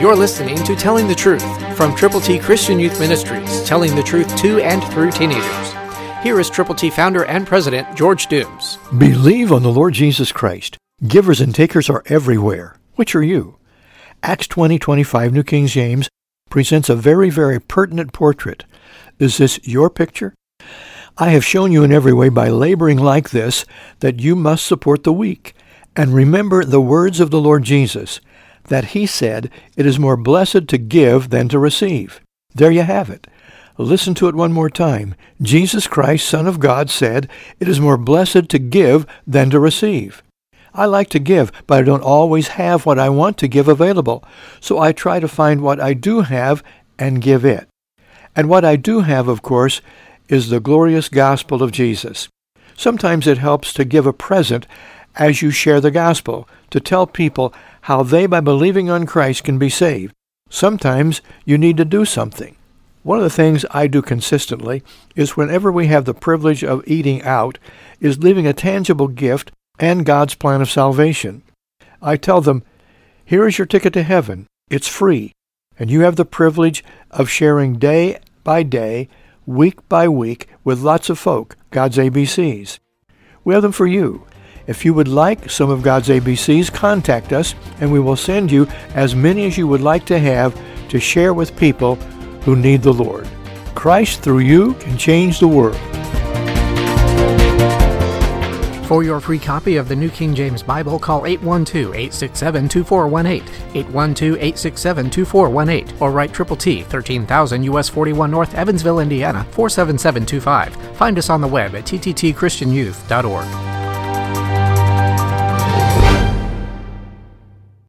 You're listening to Telling the Truth from Triple T Christian Youth Ministries, telling the truth to and through teenagers. Here is Triple T founder and president George Dooms. Believe on the Lord Jesus Christ. Givers and takers are everywhere. Which are you? Acts 20:25 New King James presents a very very pertinent portrait. Is this your picture? I have shown you in every way by laboring like this that you must support the weak. And remember the words of the Lord Jesus, that he said, It is more blessed to give than to receive. There you have it. Listen to it one more time. Jesus Christ, Son of God, said, It is more blessed to give than to receive. I like to give, but I don't always have what I want to give available. So I try to find what I do have and give it. And what I do have, of course, is the glorious gospel of Jesus. Sometimes it helps to give a present as you share the gospel, to tell people how they, by believing on Christ, can be saved. Sometimes you need to do something. One of the things I do consistently is whenever we have the privilege of eating out, is leaving a tangible gift and God's plan of salvation. I tell them, here is your ticket to heaven. It's free. And you have the privilege of sharing day by day, week by week, with lots of folk, God's ABCs. We have them for you. If you would like some of God's ABCs, contact us and we will send you as many as you would like to have to share with people who need the Lord. Christ through you can change the world. For your free copy of the New King James Bible, call 812-867-2418, 812-867-2418, or write Triple T, 13000 US 41 North, Evansville, Indiana, 47725. Find us on the web at tttchristianyouth.org.